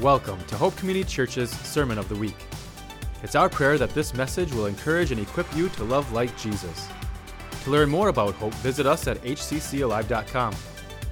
Welcome to Hope Community Church's Sermon of the Week. It's our prayer that this message will encourage and equip you to love like Jesus. To learn more about Hope, visit us at hccalive.com.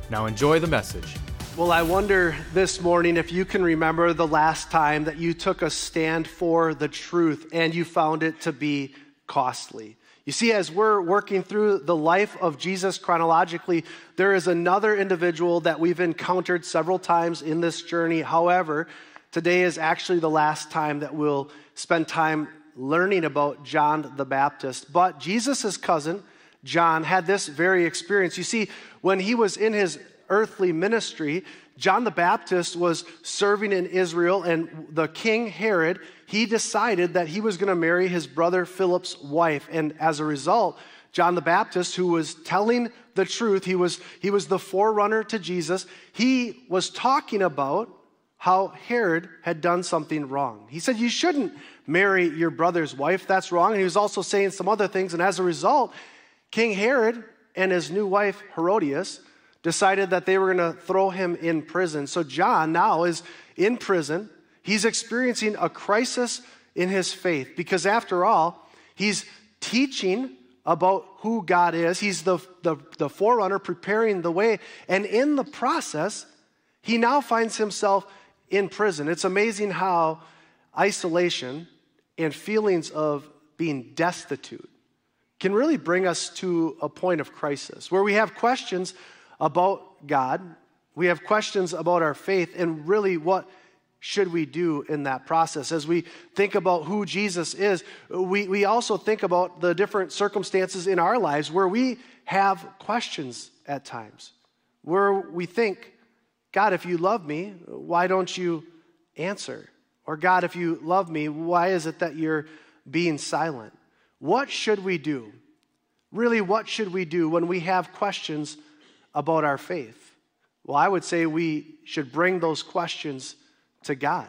Now enjoy the message. Well, I wonder this morning if you can remember the last time that you took a stand for the truth and you found it to be costly. You see, as we're working through the life of Jesus chronologically, there is another individual that we've encountered several times in this journey. However, today is actually the last time that we'll spend time learning about John the Baptist. But Jesus' cousin, John, had this very experience. You see, when he was in his earthly ministry, John the Baptist was serving in Israel, and the king Herod, he decided that he was going to marry his brother Philip's wife. And as a result, John the Baptist, who was telling the truth, he was, he was the forerunner to Jesus, he was talking about how Herod had done something wrong. He said, You shouldn't marry your brother's wife, that's wrong. And he was also saying some other things. And as a result, King Herod and his new wife, Herodias, decided that they were going to throw him in prison. So John now is in prison. He's experiencing a crisis in his faith because, after all, he's teaching about who God is. He's the, the, the forerunner preparing the way. And in the process, he now finds himself in prison. It's amazing how isolation and feelings of being destitute can really bring us to a point of crisis where we have questions about God. We have questions about our faith and really what should we do in that process? As we think about who Jesus is, we, we also think about the different circumstances in our lives where we have questions at times, where we think, God, if you love me, why don't you answer? Or God, if you love me, why is it that you're being silent? What should we do? Really, what should we do when we have questions about our faith? Well, I would say we should bring those questions to God.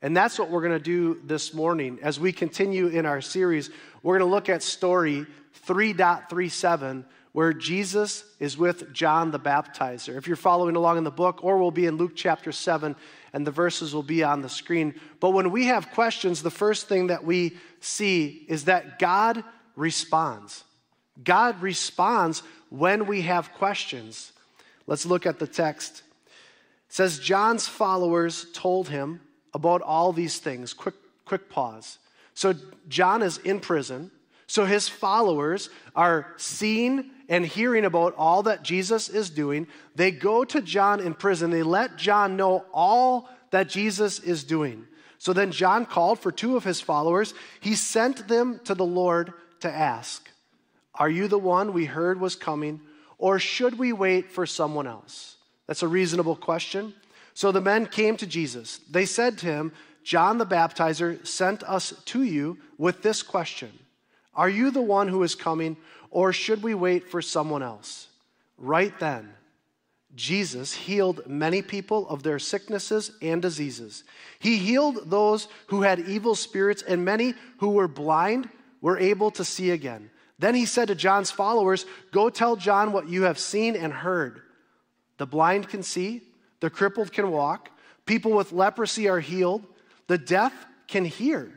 And that's what we're going to do this morning. As we continue in our series, we're going to look at story 3.37, where Jesus is with John the Baptizer. If you're following along in the book, or we'll be in Luke chapter 7, and the verses will be on the screen. But when we have questions, the first thing that we see is that God responds. God responds when we have questions. Let's look at the text. It says, John's followers told him about all these things. Quick, quick pause. So, John is in prison. So, his followers are seeing and hearing about all that Jesus is doing. They go to John in prison. They let John know all that Jesus is doing. So, then John called for two of his followers. He sent them to the Lord to ask, are you the one we heard was coming, or should we wait for someone else? That's a reasonable question. So the men came to Jesus. They said to him, John the Baptizer sent us to you with this question Are you the one who is coming, or should we wait for someone else? Right then, Jesus healed many people of their sicknesses and diseases. He healed those who had evil spirits, and many who were blind were able to see again. Then he said to John's followers, Go tell John what you have seen and heard. The blind can see, the crippled can walk, people with leprosy are healed, the deaf can hear,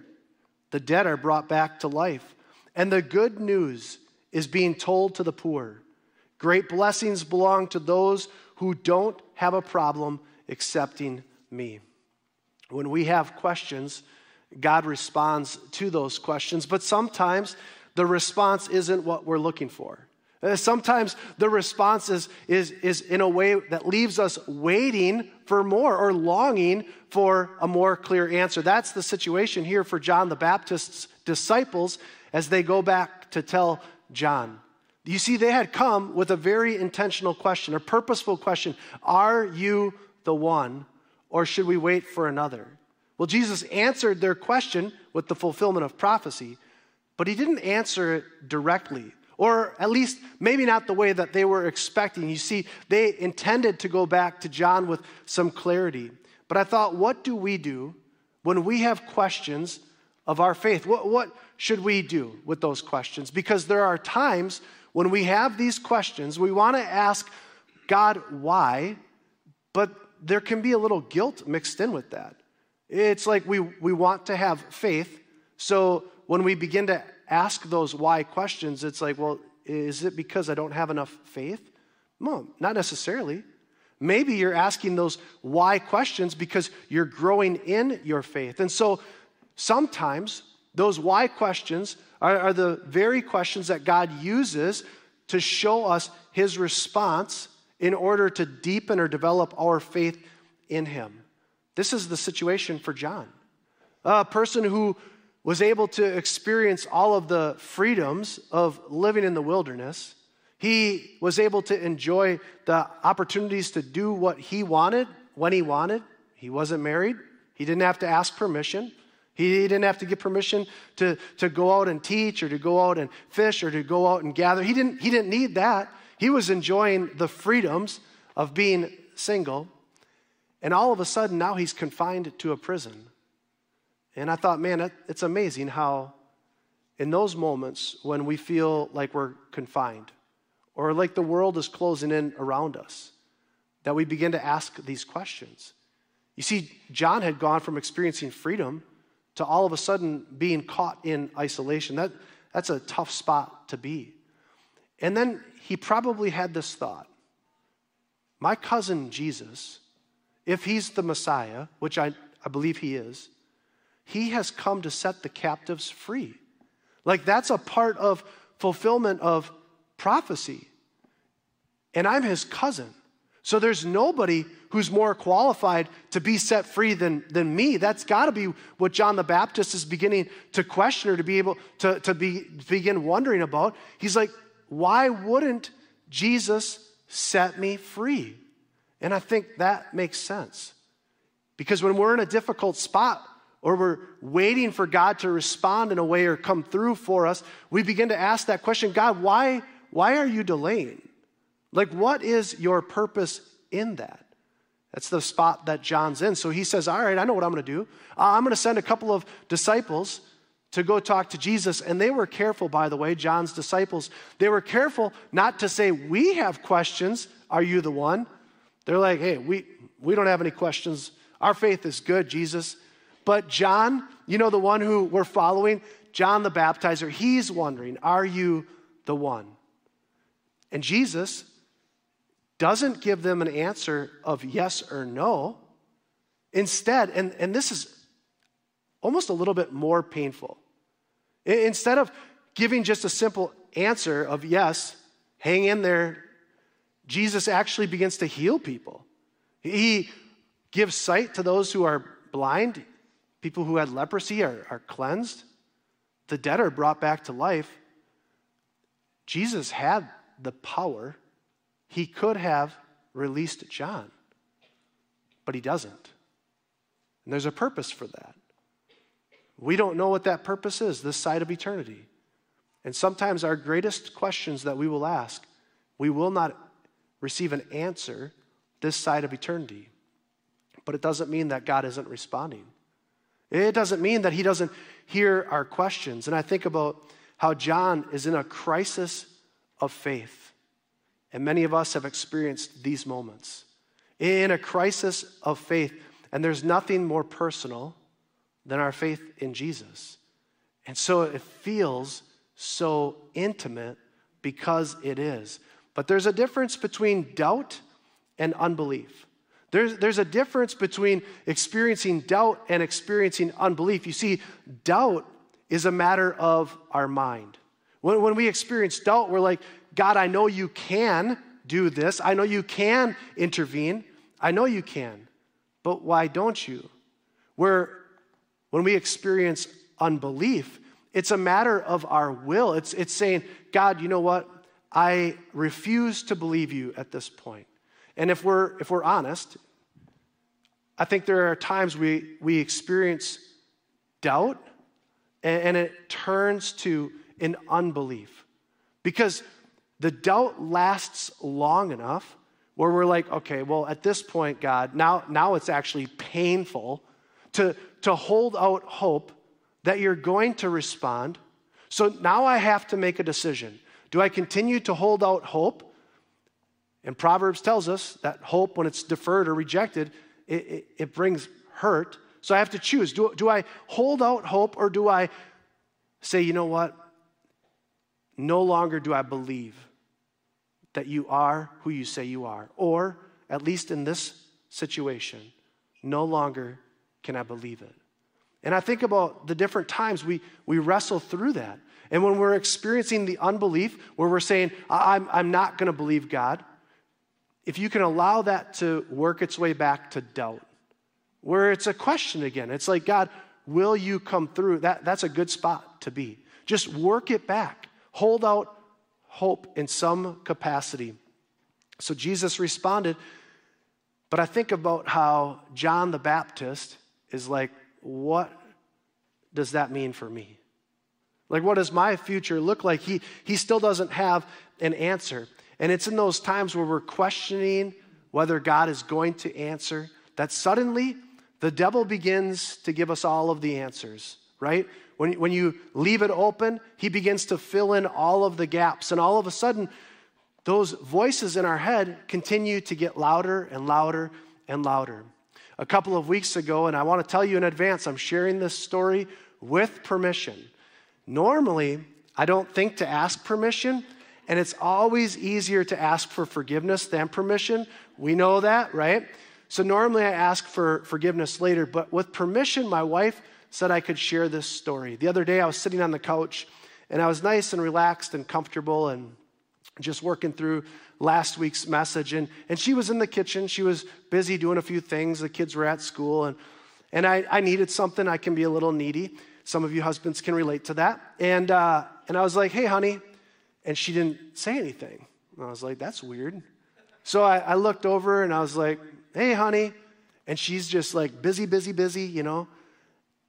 the dead are brought back to life, and the good news is being told to the poor. Great blessings belong to those who don't have a problem accepting me. When we have questions, God responds to those questions, but sometimes the response isn't what we're looking for. Uh, sometimes the response is, is, is in a way that leaves us waiting for more or longing for a more clear answer. That's the situation here for John the Baptist's disciples as they go back to tell John. You see, they had come with a very intentional question, a purposeful question Are you the one, or should we wait for another? Well, Jesus answered their question with the fulfillment of prophecy. But he didn't answer it directly, or at least maybe not the way that they were expecting. You see, they intended to go back to John with some clarity. But I thought, what do we do when we have questions of our faith? What, what should we do with those questions? Because there are times when we have these questions, we want to ask God why, but there can be a little guilt mixed in with that. It's like we, we want to have faith. So when we begin to ask those why questions, it's like, well, is it because I don't have enough faith? No, not necessarily. Maybe you're asking those why questions because you're growing in your faith. And so sometimes those why questions are, are the very questions that God uses to show us his response in order to deepen or develop our faith in him. This is the situation for John, a person who was able to experience all of the freedoms of living in the wilderness. He was able to enjoy the opportunities to do what he wanted when he wanted. He wasn't married, he didn't have to ask permission. He didn't have to get permission to, to go out and teach or to go out and fish or to go out and gather. He didn't, he didn't need that. He was enjoying the freedoms of being single. And all of a sudden, now he's confined to a prison. And I thought, man, it's amazing how, in those moments when we feel like we're confined or like the world is closing in around us, that we begin to ask these questions. You see, John had gone from experiencing freedom to all of a sudden being caught in isolation. That, that's a tough spot to be. And then he probably had this thought My cousin Jesus, if he's the Messiah, which I, I believe he is, he has come to set the captives free. Like that's a part of fulfillment of prophecy. And I'm his cousin. So there's nobody who's more qualified to be set free than, than me. That's got to be what John the Baptist is beginning to question or to be able to, to be, begin wondering about. He's like, why wouldn't Jesus set me free? And I think that makes sense. Because when we're in a difficult spot or we're waiting for God to respond in a way or come through for us, we begin to ask that question God, why, why are you delaying? Like, what is your purpose in that? That's the spot that John's in. So he says, All right, I know what I'm going to do. Uh, I'm going to send a couple of disciples to go talk to Jesus. And they were careful, by the way, John's disciples. They were careful not to say, We have questions. Are you the one? They're like, Hey, we, we don't have any questions. Our faith is good, Jesus. But John, you know, the one who we're following, John the baptizer, he's wondering, Are you the one? And Jesus doesn't give them an answer of yes or no. Instead, and, and this is almost a little bit more painful. Instead of giving just a simple answer of yes, hang in there, Jesus actually begins to heal people. He gives sight to those who are blind, people who had leprosy are, are cleansed, the dead are brought back to life. Jesus had the power he could have released John, but he doesn't. And there's a purpose for that. We don't know what that purpose is this side of eternity. And sometimes our greatest questions that we will ask, we will not receive an answer this side of eternity. But it doesn't mean that God isn't responding. It doesn't mean that He doesn't hear our questions. And I think about how John is in a crisis of faith. And many of us have experienced these moments in a crisis of faith. And there's nothing more personal than our faith in Jesus. And so it feels so intimate because it is. But there's a difference between doubt and unbelief. There's, there's a difference between experiencing doubt and experiencing unbelief. You see, doubt is a matter of our mind. When, when we experience doubt, we're like, God, I know you can do this. I know you can intervene. I know you can. But why don't you? Where when we experience unbelief, it's a matter of our will. It's, it's saying, God, you know what? I refuse to believe you at this point. And if we're, if we're honest, I think there are times we, we experience doubt and, and it turns to an unbelief. Because the doubt lasts long enough where we're like, okay, well, at this point, God, now, now it's actually painful to, to hold out hope that you're going to respond. So now I have to make a decision. Do I continue to hold out hope And Proverbs tells us that hope, when it's deferred or rejected, it, it, it brings hurt. So I have to choose. Do, do I hold out hope or do I say, you know what? No longer do I believe that you are who you say you are. Or, at least in this situation, no longer can I believe it. And I think about the different times we, we wrestle through that. And when we're experiencing the unbelief, where we're saying, I'm, I'm not going to believe God, if you can allow that to work its way back to doubt, where it's a question again, it's like, God, will you come through? That, that's a good spot to be. Just work it back, hold out hope in some capacity. So Jesus responded, but I think about how John the Baptist is like, what does that mean for me? Like, what does my future look like? He, he still doesn't have an answer. And it's in those times where we're questioning whether God is going to answer that suddenly the devil begins to give us all of the answers, right? When, when you leave it open, he begins to fill in all of the gaps. And all of a sudden, those voices in our head continue to get louder and louder and louder. A couple of weeks ago, and I want to tell you in advance, I'm sharing this story with permission. Normally, I don't think to ask permission, and it's always easier to ask for forgiveness than permission. We know that, right? So normally I ask for forgiveness later, but with permission, my wife said I could share this story. The other day I was sitting on the couch and I was nice and relaxed and comfortable and just working through last week's message. And, and she was in the kitchen. She was busy doing a few things. The kids were at school. And, and I, I needed something. I can be a little needy. Some of you husbands can relate to that. And, uh, and I was like, hey, honey. And she didn't say anything. And I was like, that's weird. So I, I looked over and I was like, hey, honey. And she's just like busy, busy, busy, you know.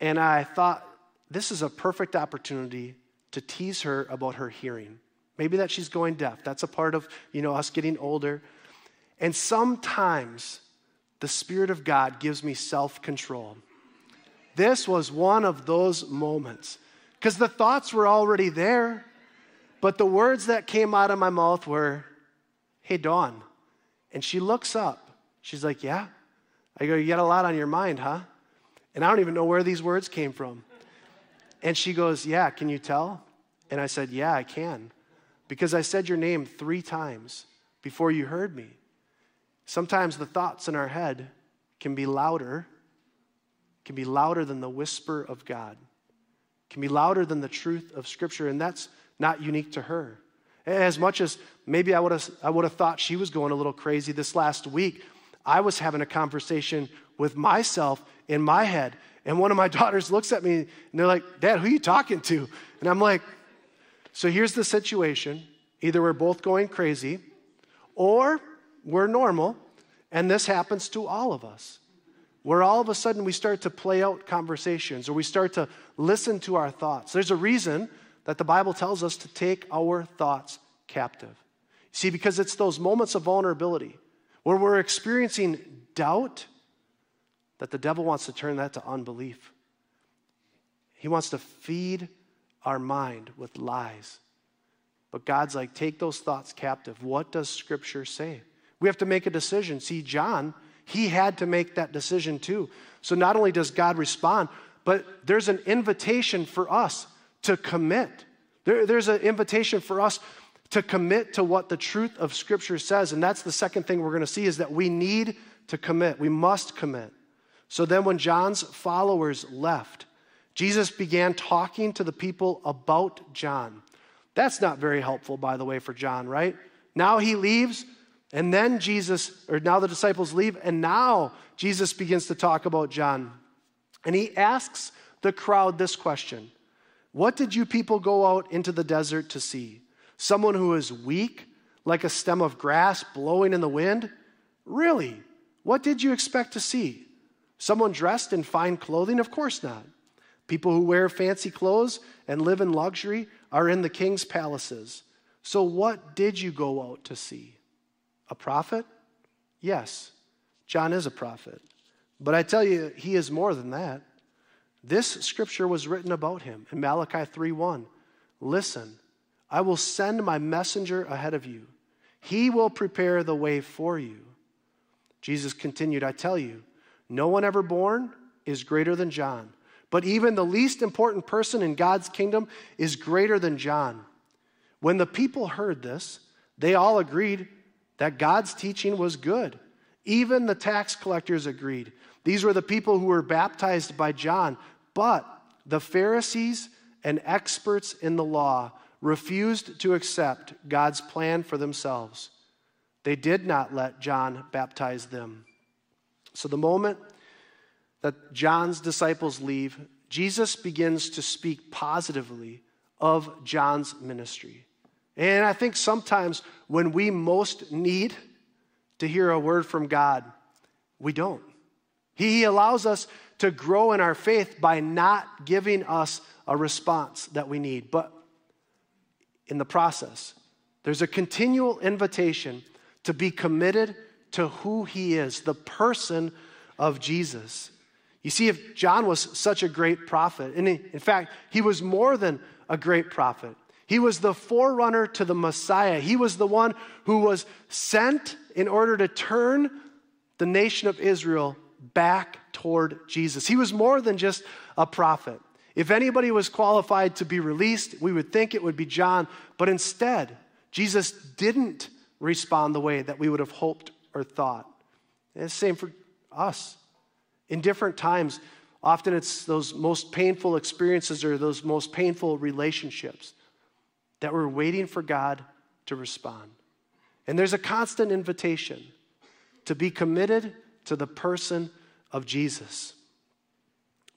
And I thought, this is a perfect opportunity to tease her about her hearing. Maybe that she's going deaf. That's a part of, you know, us getting older. And sometimes the Spirit of God gives me self control. This was one of those moments because the thoughts were already there, but the words that came out of my mouth were, Hey, Dawn. And she looks up. She's like, Yeah. I go, You got a lot on your mind, huh? And I don't even know where these words came from. And she goes, Yeah, can you tell? And I said, Yeah, I can. Because I said your name three times before you heard me. Sometimes the thoughts in our head can be louder can be louder than the whisper of God, can be louder than the truth of Scripture, and that's not unique to her. As much as maybe I would have, I would have thought she was going a little crazy this last week, I was having a conversation with myself in my head. And one of my daughters looks at me and they're like, Dad, who are you talking to? And I'm like, so here's the situation either we're both going crazy or we're normal, and this happens to all of us where all of a sudden we start to play out conversations or we start to listen to our thoughts. There's a reason that the Bible tells us to take our thoughts captive. See, because it's those moments of vulnerability where we're experiencing doubt that the devil wants to turn that to unbelief. He wants to feed our mind with lies. But God's like, take those thoughts captive. What does Scripture say? We have to make a decision. See, John he had to make that decision too. So not only does God respond, but there's an invitation for us to commit. There, there's an invitation for us to commit to what the truth of Scripture says. And that's the second thing we're going to see is that we need to commit. We must commit. So then, when John's followers left, Jesus began talking to the people about John. That's not very helpful, by the way, for John, right? Now he leaves. And then Jesus, or now the disciples leave, and now Jesus begins to talk about John. And he asks the crowd this question What did you people go out into the desert to see? Someone who is weak, like a stem of grass blowing in the wind? Really? What did you expect to see? Someone dressed in fine clothing? Of course not. People who wear fancy clothes and live in luxury are in the king's palaces. So, what did you go out to see? A prophet? Yes, John is a prophet. But I tell you, he is more than that. This scripture was written about him in Malachi 3:1. Listen, I will send my messenger ahead of you. He will prepare the way for you. Jesus continued, I tell you, no one ever born is greater than John, but even the least important person in God's kingdom is greater than John. When the people heard this, they all agreed that God's teaching was good. Even the tax collectors agreed. These were the people who were baptized by John, but the Pharisees and experts in the law refused to accept God's plan for themselves. They did not let John baptize them. So, the moment that John's disciples leave, Jesus begins to speak positively of John's ministry. And I think sometimes when we most need to hear a word from God, we don't. He allows us to grow in our faith by not giving us a response that we need. But in the process, there's a continual invitation to be committed to who he is, the person of Jesus. You see, if John was such a great prophet, and in fact, he was more than a great prophet, he was the forerunner to the Messiah. He was the one who was sent in order to turn the nation of Israel back toward Jesus. He was more than just a prophet. If anybody was qualified to be released, we would think it would be John, but instead, Jesus didn't respond the way that we would have hoped or thought. And it's the same for us. In different times, often it's those most painful experiences or those most painful relationships that we're waiting for God to respond. And there's a constant invitation to be committed to the person of Jesus.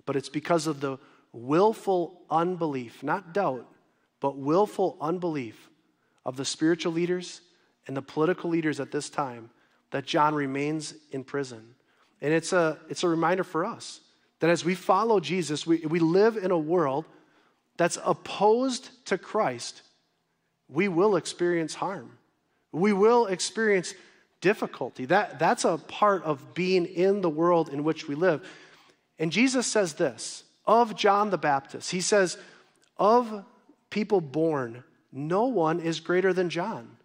But it's because of the willful unbelief, not doubt, but willful unbelief of the spiritual leaders and the political leaders at this time that John remains in prison. And it's a, it's a reminder for us that as we follow Jesus, we, we live in a world that's opposed to Christ, we will experience harm. We will experience difficulty. That, that's a part of being in the world in which we live. And Jesus says this of John the Baptist. He says, Of people born, no one is greater than John.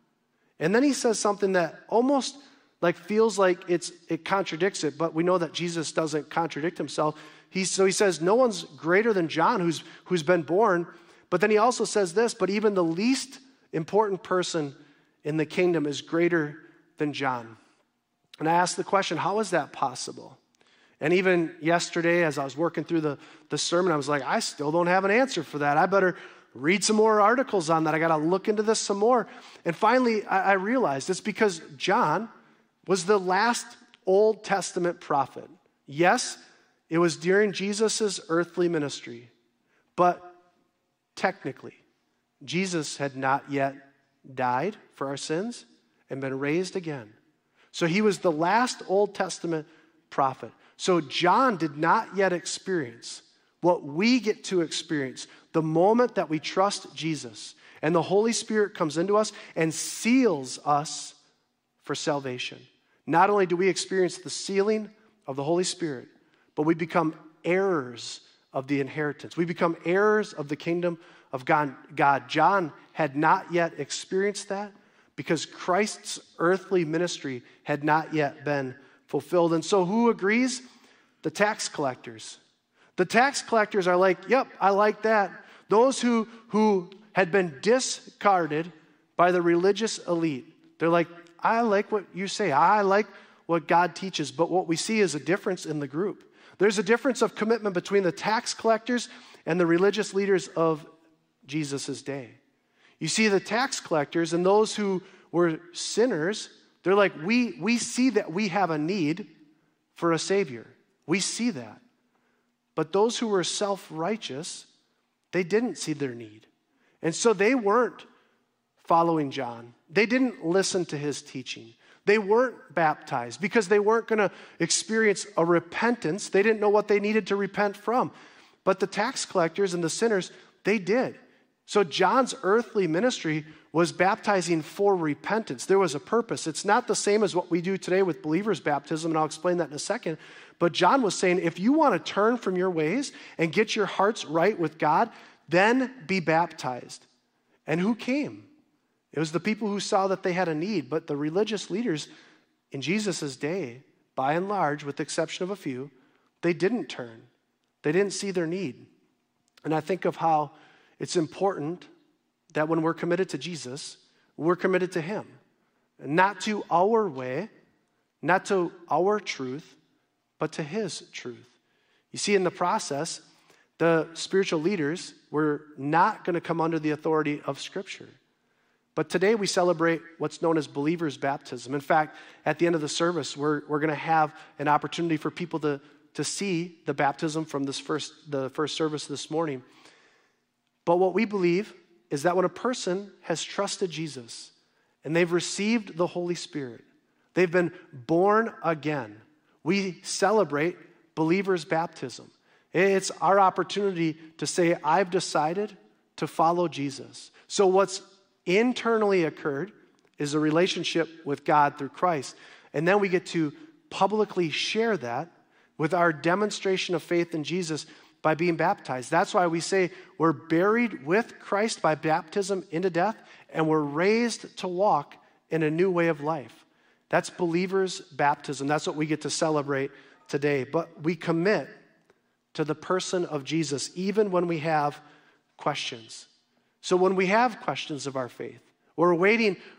And then he says something that almost like feels like it's it contradicts it, but we know that Jesus doesn't contradict himself. He, so he says, No one's greater than John who's, who's been born. But then he also says this, but even the least important person in the kingdom is greater than John. And I asked the question, how is that possible? And even yesterday, as I was working through the, the sermon, I was like, I still don't have an answer for that. I better read some more articles on that. I got to look into this some more. And finally, I, I realized it's because John was the last Old Testament prophet. Yes, it was during Jesus' earthly ministry, but technically, Jesus had not yet died for our sins and been raised again. So he was the last Old Testament prophet. So John did not yet experience what we get to experience the moment that we trust Jesus and the Holy Spirit comes into us and seals us for salvation. Not only do we experience the sealing of the Holy Spirit, but we become heirs of the inheritance. We become heirs of the kingdom of God. John had not yet experienced that because Christ's earthly ministry had not yet been fulfilled. And so, who agrees? The tax collectors. The tax collectors are like, yep, I like that. Those who, who had been discarded by the religious elite, they're like, I like what you say. I like what God teaches. But what we see is a difference in the group. There's a difference of commitment between the tax collectors and the religious leaders of Jesus' day. You see, the tax collectors and those who were sinners, they're like, we, we see that we have a need for a Savior. We see that. But those who were self righteous, they didn't see their need. And so they weren't following John. They didn't listen to his teaching. They weren't baptized because they weren't going to experience a repentance. They didn't know what they needed to repent from. But the tax collectors and the sinners, they did. So John's earthly ministry was baptizing for repentance. There was a purpose. It's not the same as what we do today with believers' baptism, and I'll explain that in a second. But John was saying if you want to turn from your ways and get your hearts right with God, then be baptized. And who came? It was the people who saw that they had a need, but the religious leaders in Jesus' day, by and large, with the exception of a few, they didn't turn. They didn't see their need. And I think of how it's important that when we're committed to Jesus, we're committed to Him. Not to our way, not to our truth, but to His truth. You see, in the process, the spiritual leaders were not going to come under the authority of Scripture. But today we celebrate what's known as believers' baptism. In fact, at the end of the service, we're, we're going to have an opportunity for people to, to see the baptism from this first, the first service this morning. But what we believe is that when a person has trusted Jesus and they've received the Holy Spirit, they've been born again, we celebrate believers' baptism. It's our opportunity to say, I've decided to follow Jesus. So, what's internally occurred is a relationship with God through Christ. And then we get to publicly share that with our demonstration of faith in Jesus by being baptized. That's why we say we're buried with Christ by baptism into death, and we're raised to walk in a new way of life. That's believers' baptism. That's what we get to celebrate today. But we commit to the person of Jesus even when we have questions. So when we have questions of our faith, we're waiting